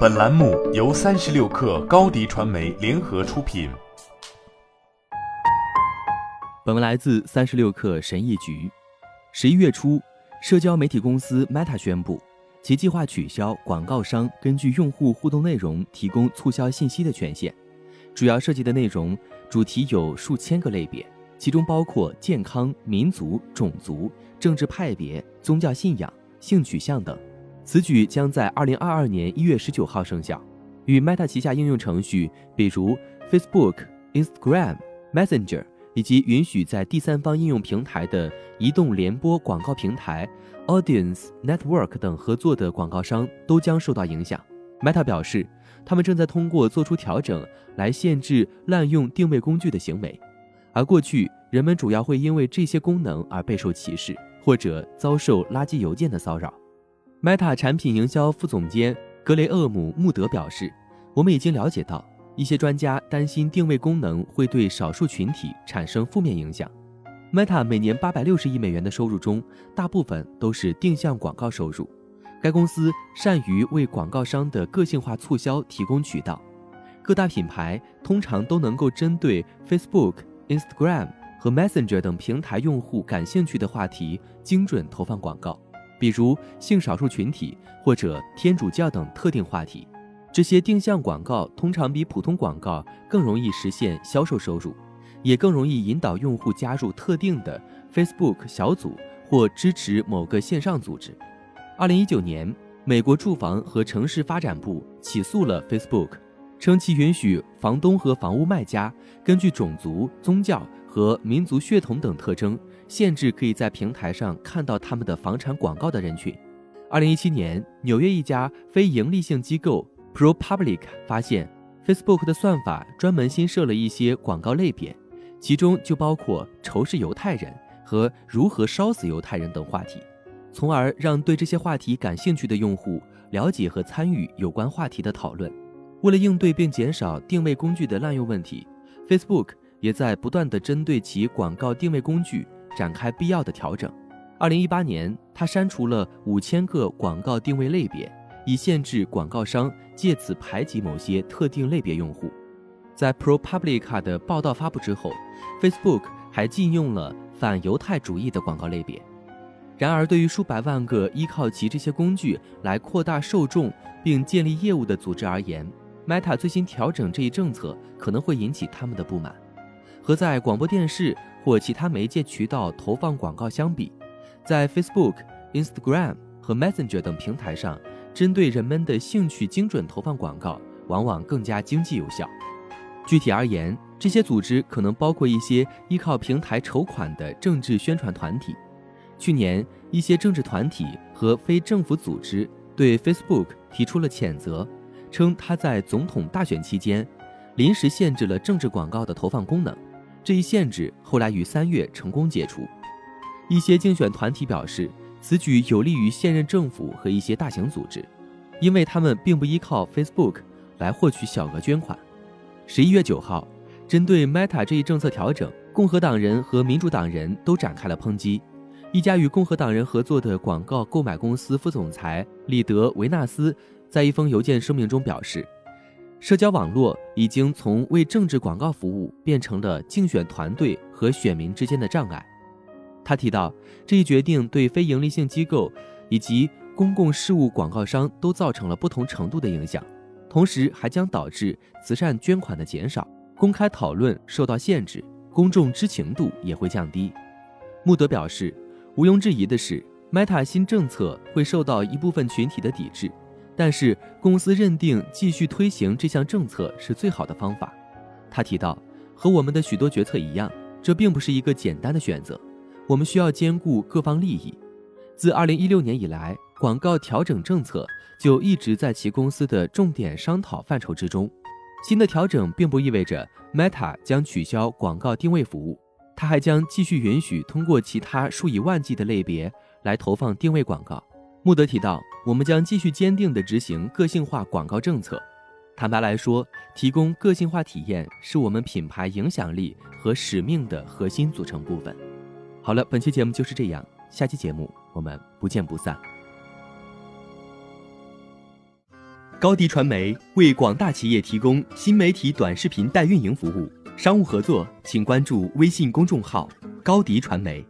本栏目由三十六氪高低传媒联合出品。本文来自三十六氪神译局。十一月初，社交媒体公司 Meta 宣布，其计划取消广告商根据用户互动内容提供促销信息的权限。主要涉及的内容主题有数千个类别，其中包括健康、民族、种族、政治派别、宗教信仰、性取向等。此举将在二零二二年一月十九号生效。与 Meta 旗下应用程序，比如 Facebook、Instagram、Messenger，以及允许在第三方应用平台的移动联播广告平台 Audience Network 等合作的广告商，都将受到影响。Meta 表示，他们正在通过做出调整来限制滥用定位工具的行为。而过去，人们主要会因为这些功能而备受歧视，或者遭受垃圾邮件的骚扰。Meta 产品营销副总监格雷厄姆·穆德表示：“我们已经了解到，一些专家担心定位功能会对少数群体产生负面影响。Meta 每年八百六十亿美元的收入中，大部分都是定向广告收入。该公司善于为广告商的个性化促销提供渠道。各大品牌通常都能够针对 Facebook、Instagram 和 Messenger 等平台用户感兴趣的话题，精准投放广告。”比如性少数群体或者天主教等特定话题，这些定向广告通常比普通广告更容易实现销售收入，也更容易引导用户加入特定的 Facebook 小组或支持某个线上组织。二零一九年，美国住房和城市发展部起诉了 Facebook，称其允许房东和房屋卖家根据种族、宗教和民族血统等特征。限制可以在平台上看到他们的房产广告的人群。二零一七年，纽约一家非营利性机构 ProPublic 发现，Facebook 的算法专门新设了一些广告类别，其中就包括仇视犹太人和如何烧死犹太人等话题，从而让对这些话题感兴趣的用户了解和参与有关话题的讨论。为了应对并减少定位工具的滥用问题，Facebook 也在不断地针对其广告定位工具。展开必要的调整。二零一八年，他删除了五千个广告定位类别，以限制广告商借此排挤某些特定类别用户。在 ProPublica 的报道发布之后，Facebook 还禁用了反犹太主义的广告类别。然而，对于数百万个依靠其这些工具来扩大受众并建立业务的组织而言，Meta 最新调整这一政策可能会引起他们的不满。和在广播电视或其他媒介渠道投放广告相比，在 Facebook、Instagram 和 Messenger 等平台上，针对人们的兴趣精准投放广告，往往更加经济有效。具体而言，这些组织可能包括一些依靠平台筹款的政治宣传团体。去年，一些政治团体和非政府组织对 Facebook 提出了谴责，称它在总统大选期间临时限制了政治广告的投放功能。这一限制后来于三月成功解除。一些竞选团体表示，此举有利于现任政府和一些大型组织，因为他们并不依靠 Facebook 来获取小额捐款。十一月九号，针对 Meta 这一政策调整，共和党人和民主党人都展开了抨击。一家与共和党人合作的广告购买公司副总裁里德·维纳斯在一封邮件声明中表示。社交网络已经从为政治广告服务变成了竞选团队和选民之间的障碍。他提到，这一决定对非营利性机构以及公共事务广告商都造成了不同程度的影响，同时还将导致慈善捐款的减少、公开讨论受到限制、公众知情度也会降低。穆德表示，毋庸置疑的是，Meta 新政策会受到一部分群体的抵制。但是公司认定继续推行这项政策是最好的方法。他提到，和我们的许多决策一样，这并不是一个简单的选择。我们需要兼顾各方利益。自2016年以来，广告调整政策就一直在其公司的重点商讨范畴之中。新的调整并不意味着 Meta 将取消广告定位服务，它还将继续允许通过其他数以万计的类别来投放定位广告。穆德提到，我们将继续坚定地执行个性化广告政策。坦白来说，提供个性化体验是我们品牌影响力和使命的核心组成部分。好了，本期节目就是这样，下期节目我们不见不散。高迪传媒为广大企业提供新媒体短视频代运营服务，商务合作请关注微信公众号“高迪传媒”。